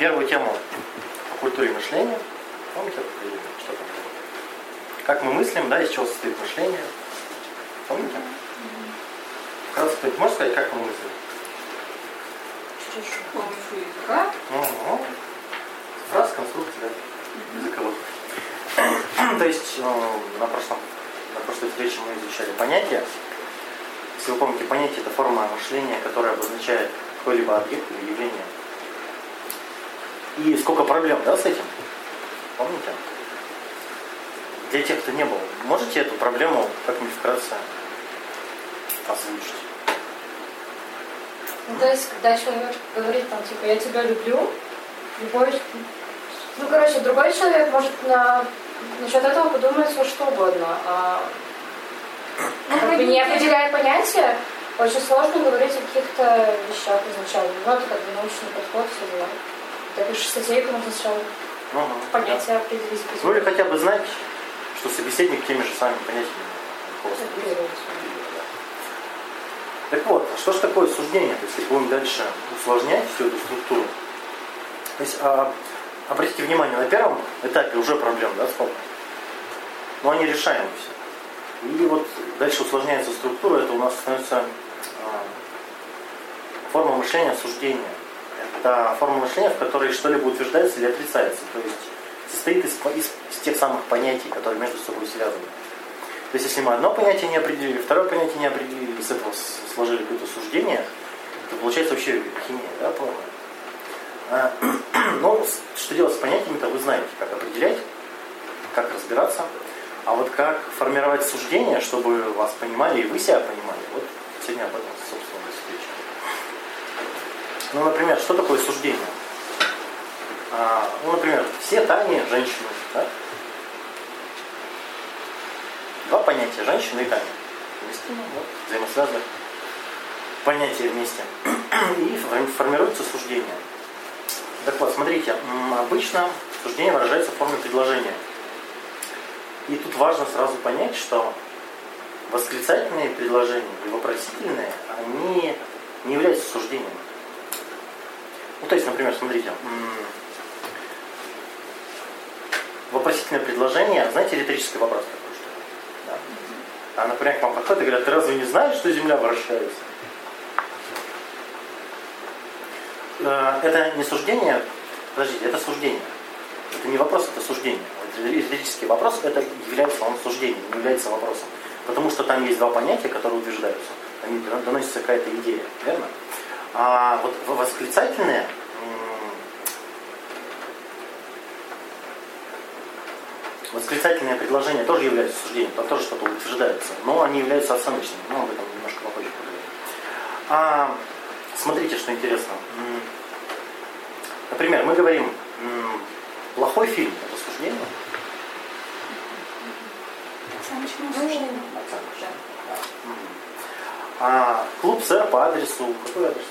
первую тему о культуре мышления. Помните, что там? Как мы мыслим, да, из чего состоит мышление. Помните? Вкратце, кто можешь сказать, как мы мыслим? Через помощью языка. Угу. Фраз, конструкция, да? языковых. То есть э, на, прошлом, на прошлой встрече мы изучали понятия. Если вы помните, понятие это форма мышления, которая обозначает какой-либо объект или явление. И сколько проблем, да, с этим? Помните? Для тех, кто не был, можете эту проблему как-нибудь вкратце озвучить? Ну, то есть, когда человек говорит, там, типа, я тебя люблю, любой, ну, короче, другой человек может на, насчет этого подумать все что угодно. А, ну, как бы не определяя понятие, очень сложно говорить о каких-то вещах изначально. Ну, это как бы научный подход, все дела. Пишешь статейку, нужно сначала Угу. понятие определить. Ну или хотя бы знать, что собеседник теми же самыми понятиями. Так вот, а что же такое суждение, если будем дальше усложнять всю эту структуру? То есть, а, обратите внимание, на первом этапе уже проблем, да, сколько? Но они решаемы все. И вот дальше усложняется структура, это у нас становится а, форма мышления суждения. Это форма мышления, в которой что-либо утверждается или отрицается. То есть состоит из, из, из тех самых понятий, которые между собой связаны. То есть, если мы одно понятие не определили, второе понятие не определили, из этого сложили какое-то суждение, то получается вообще химия, да, полная. А, Ну, с- что делать с понятиями-то вы знаете, как определять, как разбираться. А вот как формировать суждение, чтобы вас понимали и вы себя понимали, вот сегодня об этом, собственно, встреча. Ну, например, что такое суждение? А, ну, например, все Тани женщины, да? Два понятия, женщина и Таня. Ну, вот, взаимосвязаны понятия вместе. И фор- формируется суждение. Так вот, смотрите, обычно суждение выражается в форме предложения. И тут важно сразу понять, что восклицательные предложения и вопросительные, они не являются суждением. Ну, то есть, например, смотрите, вопросительное предложение, знаете, риторический вопрос такой, что да? А, например, к вам подходят и говорят, ты разве не знаешь, что Земля вращается? Э, Это не суждение, подождите, это суждение. Это не вопрос, это суждение. Риторический вопрос, это является он суждением, не является вопросом. Потому что там есть два понятия, которые утверждаются. Они доносится какая-то идея, верно? А вот восклицательные, восклицательные предложения тоже являются суждением, там тоже что-то утверждается, но они являются оценочными, но об этом немножко попозже поговорим. А, смотрите, что интересно. Например, мы говорим, плохой фильм – это суждение? Оценочное суждение. Да. Мгм. А клуб сэр по адресу. Какой адрес?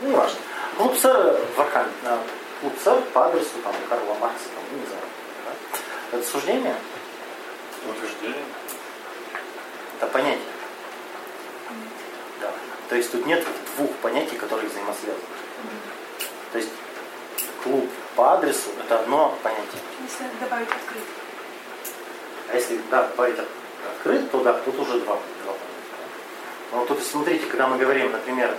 Ну, не важно. Клуб сэр в Архангельске. а, Клуб сэр по адресу там, Карла Маркса, там, ну, не знаю. да. Это суждение? Утверждение. Это понятие. Да. То есть тут нет двух понятий, которые взаимосвязаны. То есть клуб по адресу это одно понятие. Если добавить открыт. А если да, от- открыт, то да, тут уже два, два понятия. Но вот тут смотрите, когда мы говорим, например,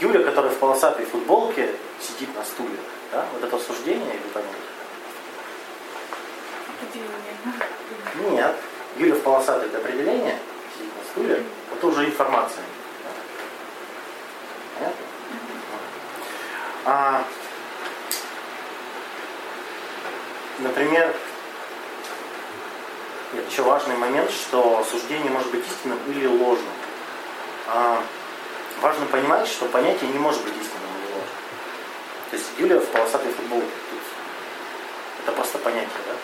Юля, которая в полосатой футболке сидит на стуле, да, вот это суждение или понятие? Определение. Нет. Юля в полосатой это определение, сидит на стуле, это уже информация. Понятно? А, например, нет, еще важный момент, что суждение может быть истинным или ложным. А, важно понимать, что понятие не может быть истинным. То есть Юля в полосатой футболке. Это просто понятие, да?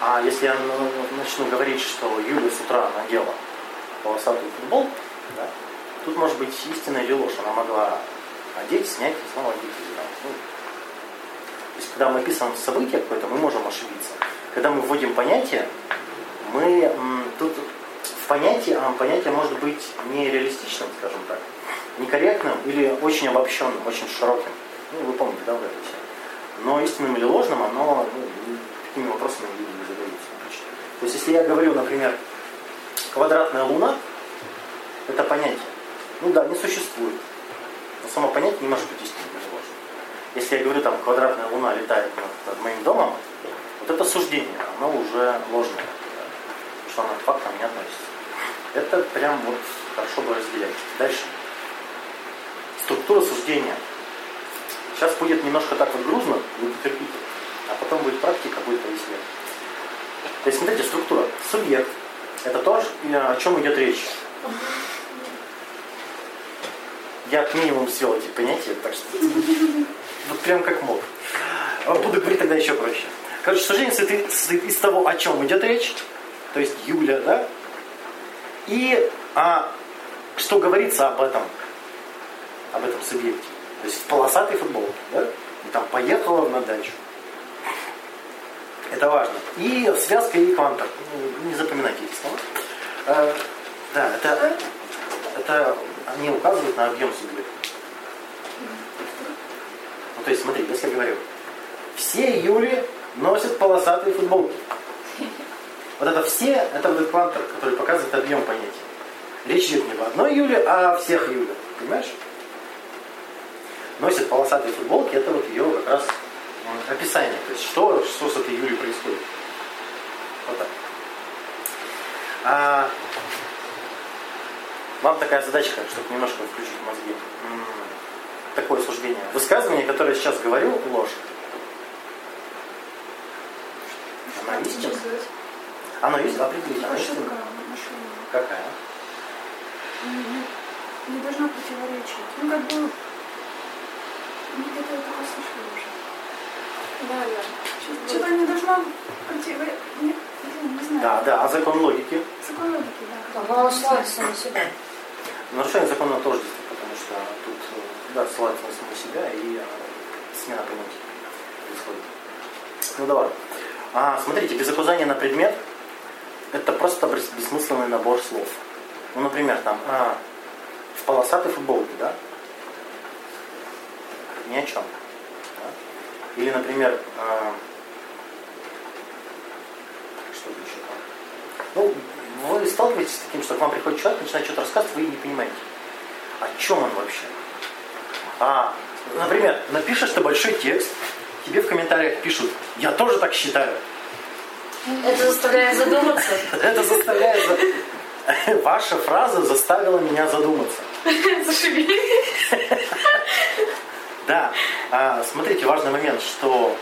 А если я ну, начну говорить, что Юля с утра надела полосатую футболку, да, тут может быть истина или ложь. Она могла одеть, снять и снова одеть. там, ну. То есть, когда мы описываем событие какое-то, мы можем ошибиться. Когда мы вводим понятие, мы м, тут в понятии, а понятие может быть нереалистичным, скажем так, некорректным или очень обобщенным, очень широким. Ну, но истинным или ложным, оно ну, такими вопросами не задаются. обычно. То есть, если я говорю, например, квадратная луна, это понятие. Ну да, не существует. Но само понятие не может быть истинным или ложным. Если я говорю, там, квадратная луна летает над, над моим домом, вот это суждение, оно уже ложное. да, потому что оно к фактам не относится. Это прям вот хорошо бы разделять. Дальше. Структура суждения. Сейчас будет немножко так вот грузно, вы потерпите, а потом будет практика, будет повеселее. То есть, смотрите, структура. Субъект. Это то, о чем идет речь. Я к минимуму свел эти понятия, так что вот прям как мог. А Буду говорить тогда еще проще. Короче, суждение состоит состоит из того, о чем идет речь, то есть Юля, да, и а, что говорится об этом, об этом субъекте. То есть в полосатой футболке, да, и там поехала на дачу. Это важно. И связка и квантор. Ну, Не запоминайте эти слова. Э, да, это, это они указывают на объем субъекта. Ну, то есть, смотри, если я говорю, все Юли носят полосатые футболки. Вот это все, это вот квантор, который показывает объем понятия. Речь идет не об одной Юле, а о всех Юлях. Понимаешь? Носит полосатые футболки, это вот ее как раз м, описание. То есть, что, что с этой Юлей происходит. Вот так. А, вам такая задачка, чтобы немножко включить мозги. Такое суждение. Высказывание, которое я сейчас говорю, ложь. Она истина? Оно есть? Определить. Оно истина? Какая? Не, не должна противоречить. Ну, как бы... Мы где-то это слышали уже. Да, да. Что-то не должно противоречить. Не, блин, не знаю. Да, да. А закон логики? Закон логики, да. Оно ссылается на себя. Нарушение закона тоже потому что тут, э, да, ссылается на самого себя и э, смена понятий происходит. Ну давай. А, смотрите, без указания на предмет это просто бес- бессмысленный набор слов. Ну, например, там, а, в полосатой футболке, да? Ни о чем. да? Или, например, а, что еще там? Ну, вы сталкиваетесь с таким, что к вам приходит человек, начинает что-то рассказывать, вы не понимаете. О чем он вообще? А, например, напишешь ты большой текст, тебе в комментариях пишут, я тоже так считаю. Это заставляет задуматься. Это заставляет... за- Ваша фраза заставила меня задуматься. Зашибись. Да. А, смотрите, важный момент, что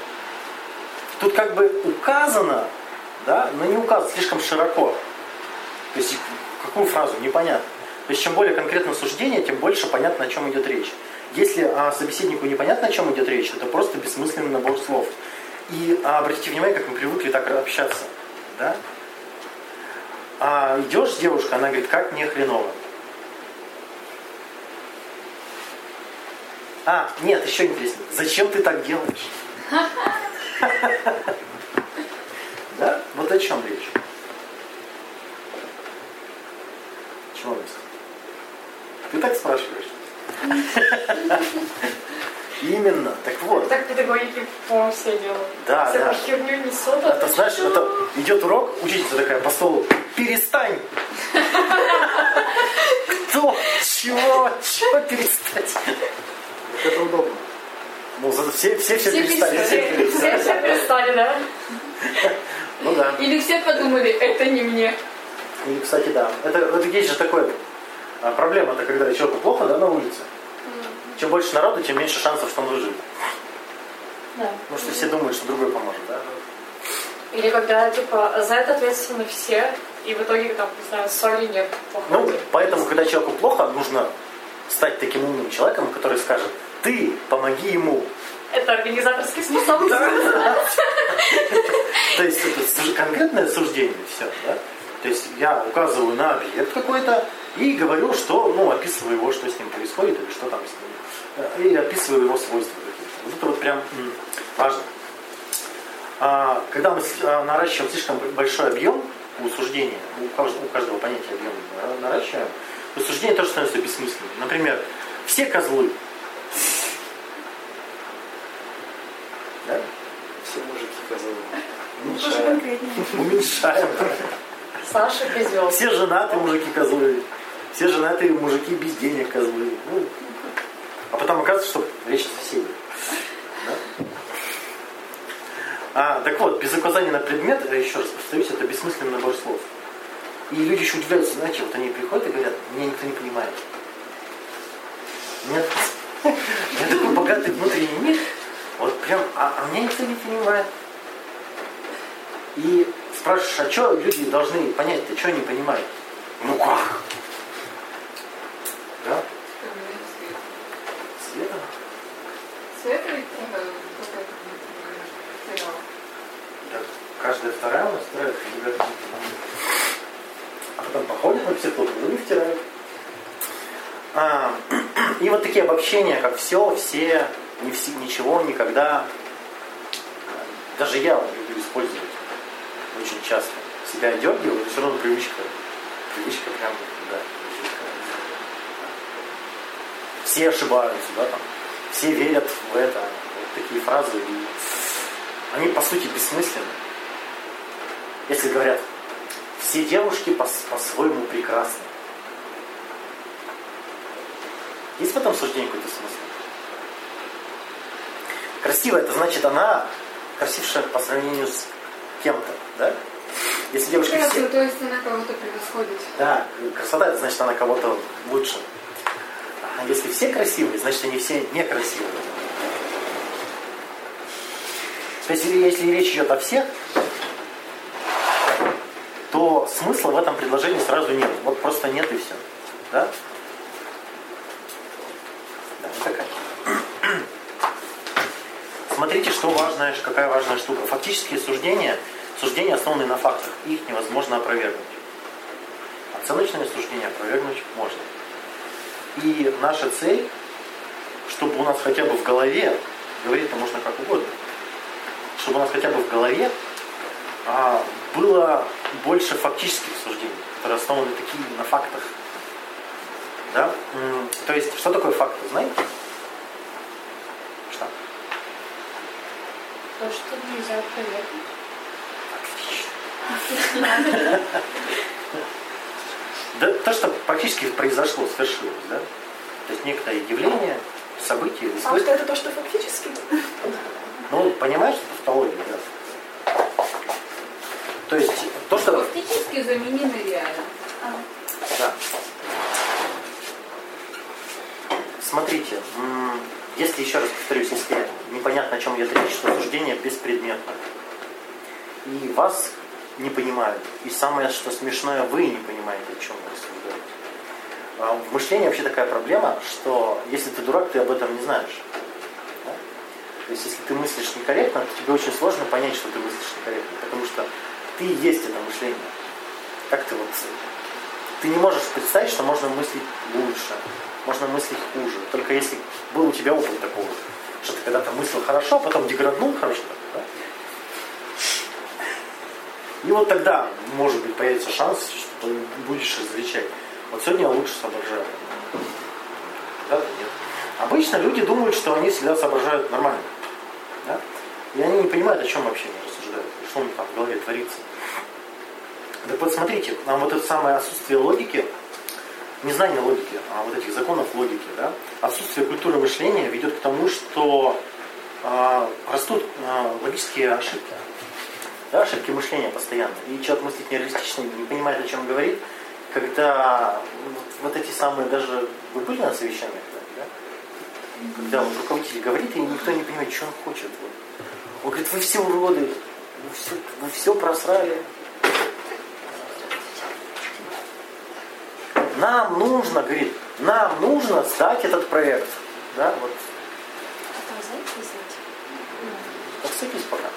тут как бы указано, да, но не указано слишком широко. То есть какую фразу, непонятно. То есть чем более конкретно суждение, тем больше понятно, о чем идет речь. Если а, собеседнику непонятно, о чем идет речь, это просто бессмысленный набор слов. И а, обратите внимание, как мы привыкли так общаться. Да? А идешь с девушкой, она говорит, как мне хреново. А, нет, еще интереснее. Зачем ты так делаешь? Да? Вот о чем речь. Чего? Ты так спрашиваешь? Именно. Так вот. Так педагогики, по-моему, все делают. Да, Всякую да. херню несут. а Это знаешь, это идет урок, учительница такая по столу. Перестань! Кто? Чего? Чего перестать? Это удобно. Ну, все, все, все, Все перестали. все перестали. Все перестали. все перестали, да? Ну да. Или все подумали, это не мне. И, кстати, да. Это, это есть же такое а, проблема-то, когда человеку плохо, да, на улице. Чем больше народу, тем меньше шансов, что он выживет. Да. Потому что все думают, что другой поможет, да? Или когда, типа, за это ответственны все, и в итоге, там, не знаю, соли нет. Ну, поэтому, когда человеку плохо, нужно стать таким умным человеком, который скажет, ты помоги ему. Это организаторский способ. То есть это конкретное суждение, все, да? То есть я указываю на объект какой-то и говорю, что, ну, описываю его, что с ним происходит или что там с ним. Э, И описываю его свойства какие-то. Вот это вот прям важно. А, когда мы а, наращиваем слишком большой объем у суждения, у каждого, у каждого понятия объем да, наращиваем, то суждение тоже становится бессмысленным. Например, все козлы. Да? Все мужики козлы. Тоже Уменьшаем. Уменьшаем. Саша козел. Все женатые мужики козлы. Все женатые мужики без денег козлы. Ну, а потом оказывается, что речь о. Да? А, так вот, без указания на предмет, я еще раз повторюсь, это бессмысленный набор слов. И люди еще удивляются, знаете, вот они приходят и говорят, меня никто не понимает. Нет, меня такой богатый внутренний мир, вот прям, а, а меня никто не понимает. И спрашиваешь, а что люди должны понять-то, что они понимают? Ну как? Да? Света? Света и какая Да, каждая вторая у нас вторая кандидат. А потом походят на психологию и втирают. А, и вот такие обобщения, как все, все, не все, ничего, никогда. Даже я люблю использовать очень часто. Себя одергиваю, все равно привычка. Привычка прям, да. привычка. Все ошибаются, да, там. Все верят в это. Вот такие фразы. И они, по сути, бессмысленны. Если говорят, все девушки по- по-своему прекрасны. Есть в этом суждении какой-то смысл? Красивая, это значит она красившая по сравнению с кем-то, да? Если девушки все... Красиво, то есть она кого-то превосходит. Да, красота, это значит она кого-то лучше. А если все красивые, значит они все некрасивые. То есть если речь идет о всех, то смысла в этом предложении сразу нет. Вот просто нет и все. Да? Да, вот такая. Смотрите, что важная, какая важная штука. Фактические суждения, суждения основаны на фактах. Их невозможно опровергнуть. Оценочные суждения опровергнуть можно. И наша цель, чтобы у нас хотя бы в голове, говорить-то можно как угодно, чтобы у нас хотя бы в голове а, было больше фактических суждений, которые основаны такие на фактах. Да? То есть, что такое факты, знаете? Что? То, что нельзя опровергнуть. Да, то, что практически произошло, свершилось, да? То есть некое явление, событие, А что это то, что фактически? Ну, понимаешь, это тавтология, да. То есть, то, что... Фактически заменены реально. Да. Смотрите, если еще раз повторюсь, если непонятно, о чем идет речь, то суждение беспредметно. И вас не понимают. И самое, что смешное, вы не понимаете, о чем вы рассуждаете. А В мышлении вообще такая проблема, что если ты дурак, ты об этом не знаешь. То есть, если ты мыслишь некорректно, то тебе очень сложно понять, что ты мыслишь некорректно, потому что ты и есть это мышление. Как ты вот ты не можешь представить, что можно мыслить лучше, можно мыслить хуже. Только если был у тебя опыт такого, что ты когда-то мыслил хорошо, а потом деграднул хорошо. Да? И вот тогда, может быть, появится шанс, что ты будешь различать. Вот сегодня я лучше соображаю. Когда-то нет. Обычно люди думают, что они всегда соображают нормально. Да? И они не понимают, о чем вообще они рассуждают, что у них там в голове творится. Так вот, смотрите, нам вот это самое отсутствие логики, не знание логики, а вот этих законов логики, да, отсутствие культуры мышления ведет к тому, что а, растут а, логические ошибки. Да, ошибки мышления постоянно. И человек мыслит нереалистично, не понимает, о чем говорит, когда вот, вот эти самые даже... Вы были на совещаниях? Да? Когда вот руководитель говорит, и никто не понимает, что он хочет. Вот. Он говорит, вы все уроды, вы все, вы все просрали. Нам нужно, говорит, нам нужно сдать этот проект. Да, вот. А там знаете, знаете? Подсыпись пока.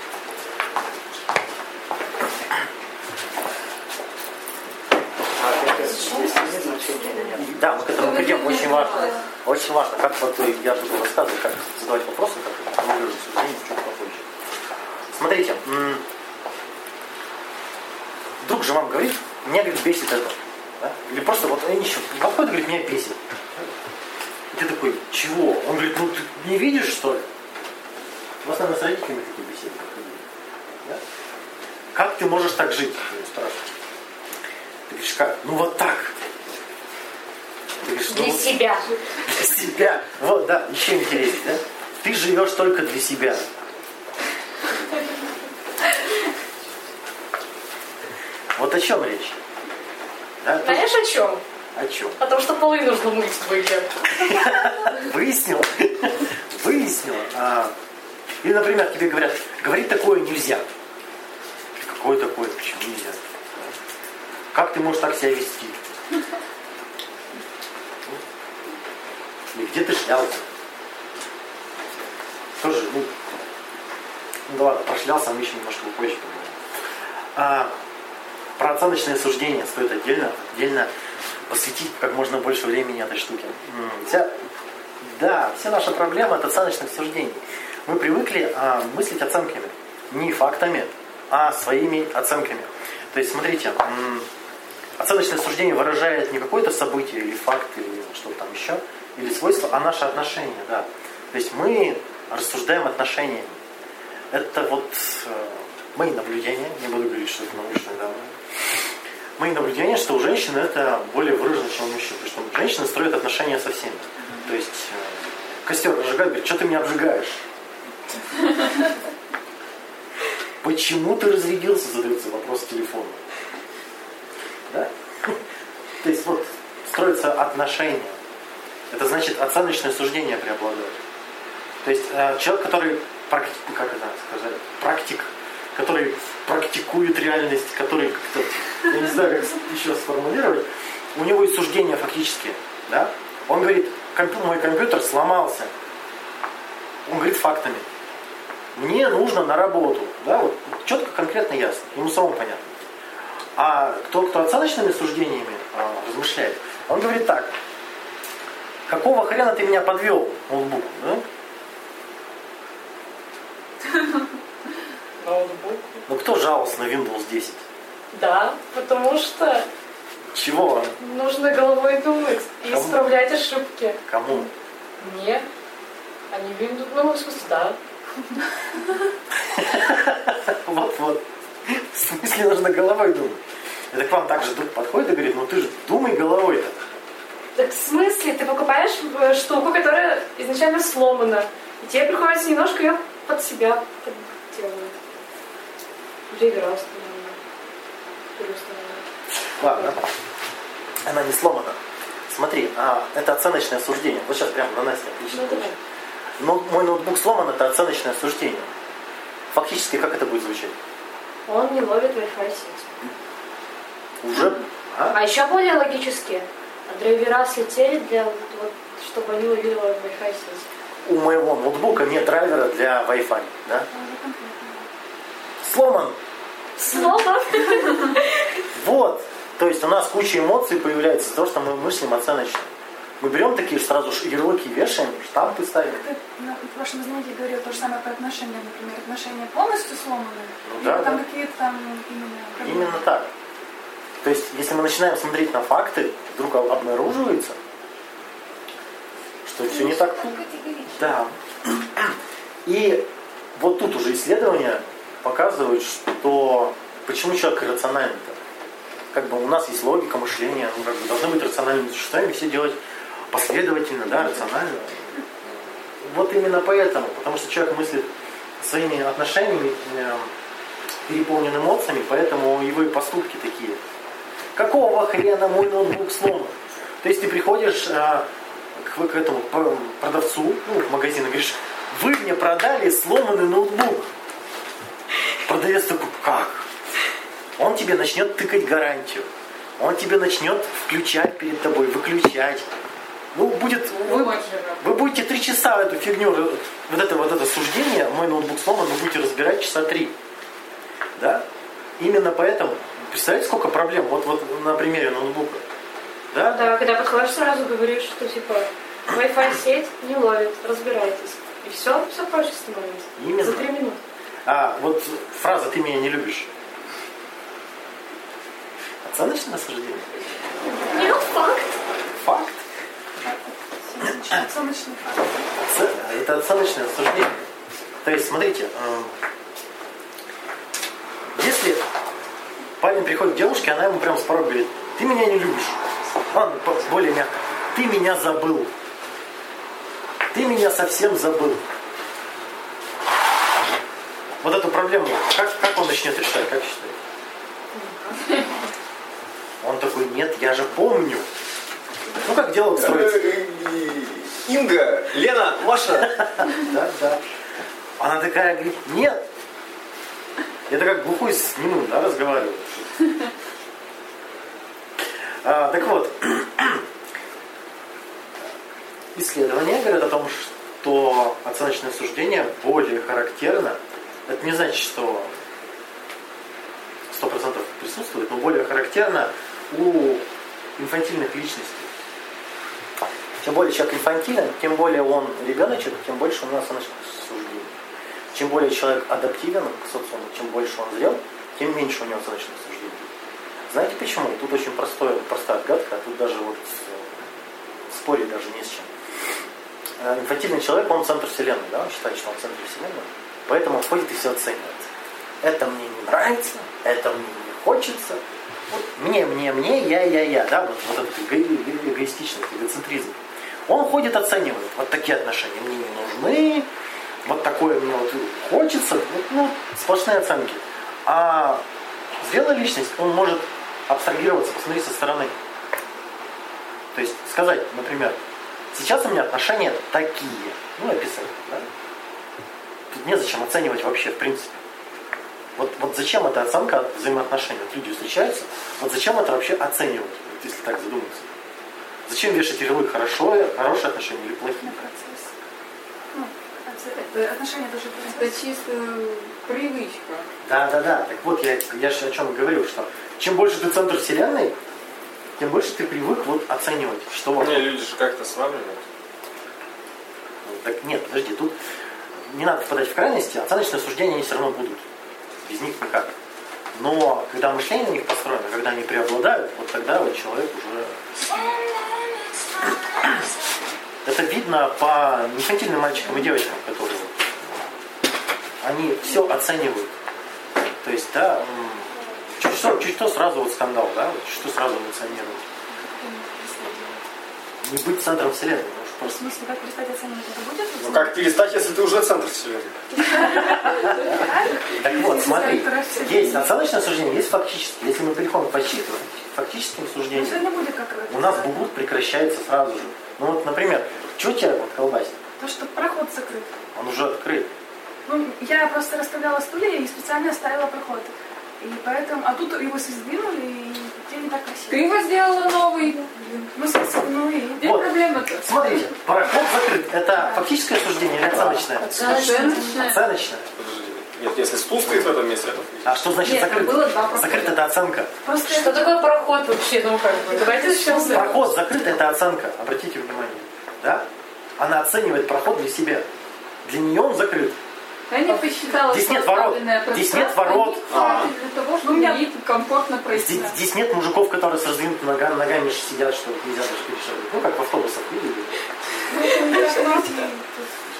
Да, мы к этому придем. Очень важно. Очень важно, как вот я буду рассказывать, как задавать вопросы, как формулировать суждение чуть попозже. Смотрите, друг же вам говорит, меня, говорит, бесит это. Да? Или просто вот они еще подходят и говорит, меня бесит. И ты такой, чего? Он говорит, ну ты не видишь, что ли? У вас, наверное, с родителями такие беседы проходили. Да? Как ты можешь так жить? Они спрашивают. Ты говоришь, как? Ну вот так. Ты говоришь, ну, Для вот себя. для себя. Вот, да, еще интереснее, да? Ты живешь только для себя. Вот о чем речь? Да, Знаешь о чем? о чем? О том, что полы нужно мыть двоих. Выяснил? Выяснил. А, или, например, тебе говорят, говорить такое нельзя. Какое такое? Почему нельзя? Как ты можешь так себя вести? Или где ты шлялся? Тоже, ну, ну да ладно, прошлялся, мы еще немножко позже поговорим. А, про оценочное суждение стоит отдельно, отдельно посвятить как можно больше времени этой штуке. Вся, да, вся наша проблема это оценочных суждений. Мы привыкли а, мыслить оценками, не фактами, а своими оценками. То есть, смотрите, оценочное суждение выражает не какое-то событие или факт, или что-то там еще, или свойство, а наше отношение, да. То есть мы рассуждаем отношениями. Это вот э, мои наблюдения, не буду говорить, что это научные данные. Мои наблюдения, что у женщины это более выражено, чем у мужчин. Потому что женщины строят отношения со всеми. То есть э, костер разжигает, говорит, что ты меня обжигаешь? Почему ты разрядился, задается вопрос телефона. Да? То есть вот строятся отношения. Это значит оценочное суждение преобладает. То есть э, человек, который практи- как это сказать, практик, который практикует реальность, который как-то, я не знаю, как еще сформулировать, у него есть суждения фактически. Да? Он говорит, «Компю- мой компьютер сломался. Он говорит фактами. Мне нужно на работу. Да? Вот, четко, конкретно, ясно. Ему самому понятно. А кто, кто оценочными суждениями а, размышляет, он говорит так. Какого хрена ты меня подвел, ноутбук? Да? Ноутбук. Ну кто жаловался на Windows 10? Да, потому что Чего? нужно головой думать и Кому? исправлять ошибки. Кому? Мне. Они Windows, ну, в смысле, да. Вот-вот. В смысле нужно головой думать? Это к вам также друг подходит и говорит, ну ты же думай головой-то. Так в смысле, ты покупаешь э, штуку, которая изначально сломана, и тебе приходится немножко ее под себя подделывать. Реверанс, Ладно. Она не сломана. Смотри, а, это оценочное суждение. Вот сейчас прямо на нас отлично. Ну, давай. Но мой ноутбук сломан, это оценочное суждение. Фактически, как это будет звучать? Он не ловит Wi-Fi сеть. Уже? А? А еще более логически, драйвера слетели для вот, чтобы они ловили Wi-Fi сеть. У моего ноутбука нет драйвера для Wi-Fi. Да? Сломан. Слово! Вот. То есть у нас куча эмоций появляется из-за того, что мы мыслим оценочно. Мы берем такие сразу ж ярлыки, вешаем, штампы ставим. Ты на вашем занятии говорил то же самое про отношения, например, отношения полностью сломаны, Ну да, там да. какие-то там именно проблемы? Именно так. То есть, если мы начинаем смотреть на факты, вдруг об- обнаруживается, что все не так. Да. И вот тут уже исследования показывают, что почему человек иррациональный-то. Как бы у нас есть логика мышления, ну, как бы должны быть рациональными существами, все делать последовательно, да, рационально. Вот именно поэтому, потому что человек мыслит своими отношениями, э, переполнен эмоциями, поэтому его и поступки такие. Какого хрена мой ноутбук сломан? То есть ты приходишь э, к, к этому продавцу, ну, в магазин, и говоришь, вы мне продали сломанный ноутбук. Продавец такой, как? Он тебе начнет тыкать гарантию. Он тебе начнет включать перед тобой, выключать. Ну, будет... Вы, вы будете три часа эту фигню, вот это вот это суждение, мой ноутбук сломан, вы будете разбирать часа три. Да? Именно поэтому, представляете, сколько проблем? Вот, вот на примере ноутбука. Да? Да, когда подходишь, сразу говоришь, что типа Wi-Fi сеть не ловит, разбирайтесь. И все, все проще становится. Именно. За три минуты. А, вот фраза «ты меня не любишь». Оценочное суждение? Нет, факт. Факт. Оценочный факт. Это оценочное суждение. То есть, смотрите, э, если парень приходит к девушке, она ему прям с порога говорит, ты меня не любишь. Ладно, более мягко. Ты меня забыл. Ты меня совсем забыл. Вот эту проблему, как, как он начнет решать, как считаете? Он такой, нет, я же помню. Ну, как дело строится. Инга, Лена, Маша. Да, да. Она такая говорит, нет. Это как глухой с немым, да, разговаривает. А, так вот, исследования говорят о том, что оценочное суждение более характерно. Это не значит, что 100% присутствует, но более характерно у инфантильных личностей. Чем более человек инфантилен, тем более он ребеночек, тем больше у нас суждений. Чем более человек адаптивен к социуму, чем больше он зрел, тем меньше у него оценочных суждений. Знаете почему? Тут очень простое, простая отгадка, а тут даже вот э, спорить даже не с чем. Э, Инфантильный человек, он центр вселенной, да, он считает, что он центр вселенной, поэтому ходит и все оценивает. Это мне не нравится, это мне не хочется, вот мне, мне, мне, я, я, я, да, вот, вот этот эго- эго- эгоистичность, эгоцентризм. Он ходит, оценивает, вот такие отношения мне не нужны, вот такое мне вот хочется, вот, ну, сплошные оценки. А зрелая личность, он может абстрагироваться, посмотреть со стороны. То есть сказать, например, сейчас у меня отношения такие, ну, описать, да? Тут незачем оценивать вообще, в принципе. Вот, вот зачем эта оценка взаимоотношений? Вот люди встречаются, вот зачем это вообще оценивать, вот если так задуматься? Зачем вешать ярлык хорошо, хорошие отношения или плохие? Ну, это отношения тоже Это чисто привычка. Да, да, да. Так вот, я, я же о чем и говорю, что чем больше ты центр вселенной, тем больше ты привык вот оценивать, что. Не, люди же как-то сравнивают. Так нет, подожди, тут не надо впадать в крайности, оценочные суждения они все равно будут. Без них никак. Но когда мышление на них построено, когда они преобладают, вот тогда вот человек уже... Это видно по инфантильным мальчикам и девочкам, которые они все оценивают. То есть, да, чуть что, чуть что сразу вот скандал, да, чуть что сразу эмоционируют. Не быть центром вселенной, В смысле, как перестать оценивать это будет? Ну как перестать, если ты уже центр вселенной? Так вот, смотри, есть оценочное суждение, есть фактическое. Если мы переходим к факти- фактическим Ну, суждениям, как у нас бугут прекращается сразу же. Ну вот, например, что тебя вот колбасит? То, что проход закрыт. Он уже открыт. Ну, я просто расставляла стулья и специально оставила проход. И поэтому, а тут его сдвинули, и его сделала новый. Ну, ну и... Где Вот. проблема-то? Смотрите, проход закрыт. Это фактическое суждение или оценочное? Оценочное. Подожди. Нет, если стул стоит в этом месте, это. А что значит Нет, закрыт? было два прохода. Закрыт это оценка. Просто Что такое проход вообще? Ну как бы, давайте начнем с этого. Проход закрыт это оценка. Обратите внимание. Да? Она оценивает проход для себя. Для нее он закрыт. Я не посчитала, Здесь нет ворот. Здесь нет ворот. хватит для того, чтобы Ну, у меня- комфортно пройти. Здесь, здесь нет мужиков, которые с раздвинутыми нога- ногами сидят, что нельзя даже перешагивать. Ну, как в автобусах видели.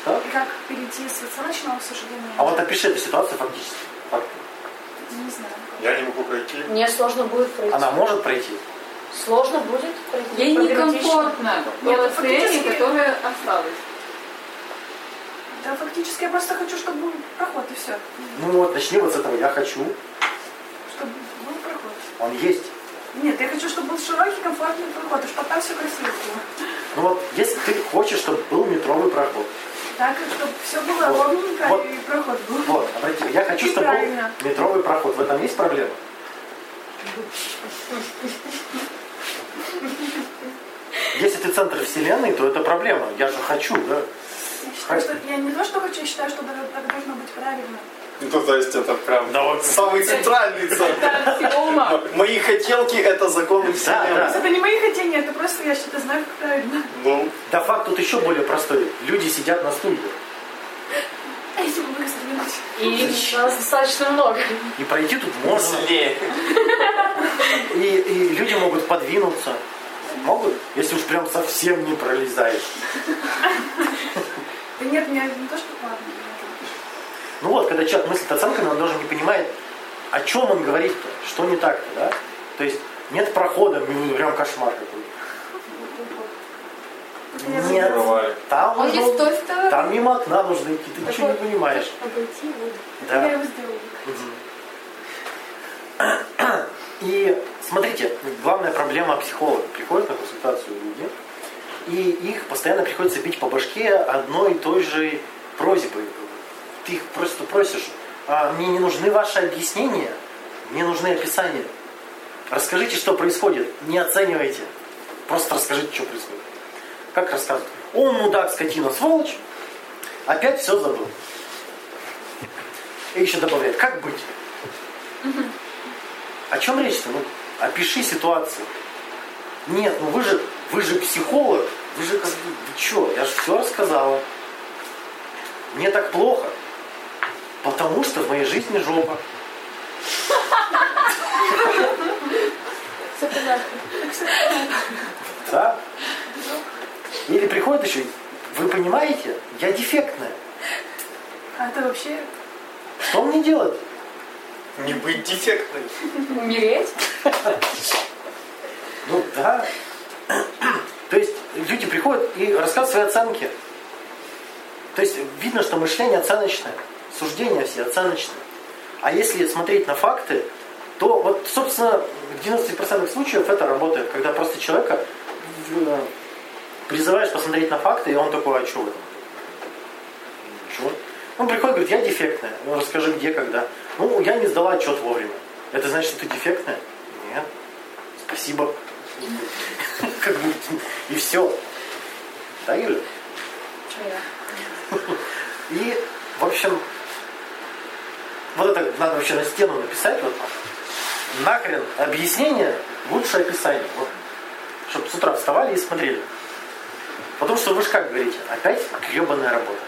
Что? Как перейти с оценочного суждения? А вот опиши эту ситуацию фактически. Факт. Не знаю. Я не могу пройти. Мне сложно будет пройти. Она может пройти. Сложно будет пройти. Ей некомфортно Нет, фактически- которое осталось. Да, фактически я просто хочу, чтобы был проход, и все. Ну вот, начни вот с этого. Я хочу. Чтобы был проход. Он есть. Нет, я хочу, чтобы был широкий, комфортный проход, и чтобы там все красиво было. Ну вот, если ты хочешь, чтобы был метровый проход. Так, чтобы все было Вот. ровненько, Вот. и проход был. Вот, обрати, я хочу, И чтобы был правильно. метровый проход. В этом есть проблема? Если ты центр вселенной, то это проблема. Я же хочу, да? Я считаю, что я не то, что хочу, я считаю, что так должно быть правильно. Ну, то есть это прям Да вот. самый центральный центр. Мои хотелки это законы Да, вселенной. да. Это не мои хотения, это просто я считаю, знаю, как правильно. Ну, Да факт тут еще более простой. Люди сидят на стульях. И нас достаточно много. И пройти тут можно. И, и люди могут подвинуться. Могут, если уж прям совсем не пролезаешь. Да нет, мне не то, что ладно. Ну вот, когда человек мыслит оценками, он даже не понимает, о чем он говорит-то, что не так-то, да? То есть нет прохода, ну, прям кошмар какой. Нет, Бывает. там, Он нужно- есть с той стороны. там мимо окна нужно идти, ты ничего не понимаешь. Обойти его. Я Да. его сделала. И смотрите, главная проблема психолога. Приходят на консультацию люди, и их постоянно приходится бить по башке одной и той же просьбой. Ты их просто просишь, «А, мне не нужны ваши объяснения, мне нужны описания. Расскажите, что происходит, не оценивайте. Просто расскажите, что происходит. Как рассказывать? Он мудак, скотина, сволочь, опять все забыл. И еще добавляет, как быть? О чем речь-то? Ну, опиши ситуацию. Нет, ну вы же, вы же психолог, вы же как бы, вы что, я же все рассказала. Мне так плохо. Потому что в моей жизни жопа. Да? Или приходит еще, вы понимаете, я дефектная. А это вообще... Что мне делать? Не быть дефектной. Умереть? Ну да. То есть люди приходят и рассказывают свои оценки. То есть видно, что мышление оценочное, суждения все оценочные. А если смотреть на факты, то вот, собственно, в 90% случаев это работает, когда просто человека э, призываешь посмотреть на факты, и он такой, а что в этом? Ничего. Он приходит, говорит, я дефектная. Ну, расскажи, где, когда. Ну, я не сдала отчет вовремя. Это значит, что ты дефектная? Нет. Спасибо. Как бы, и все. Так или? И, в общем, вот это надо вообще на стену написать. Вот. Нахрен объяснение, лучше описание. Вот. Чтобы с утра вставали и смотрели. Потому что вы же как говорите, опять гребаная работа.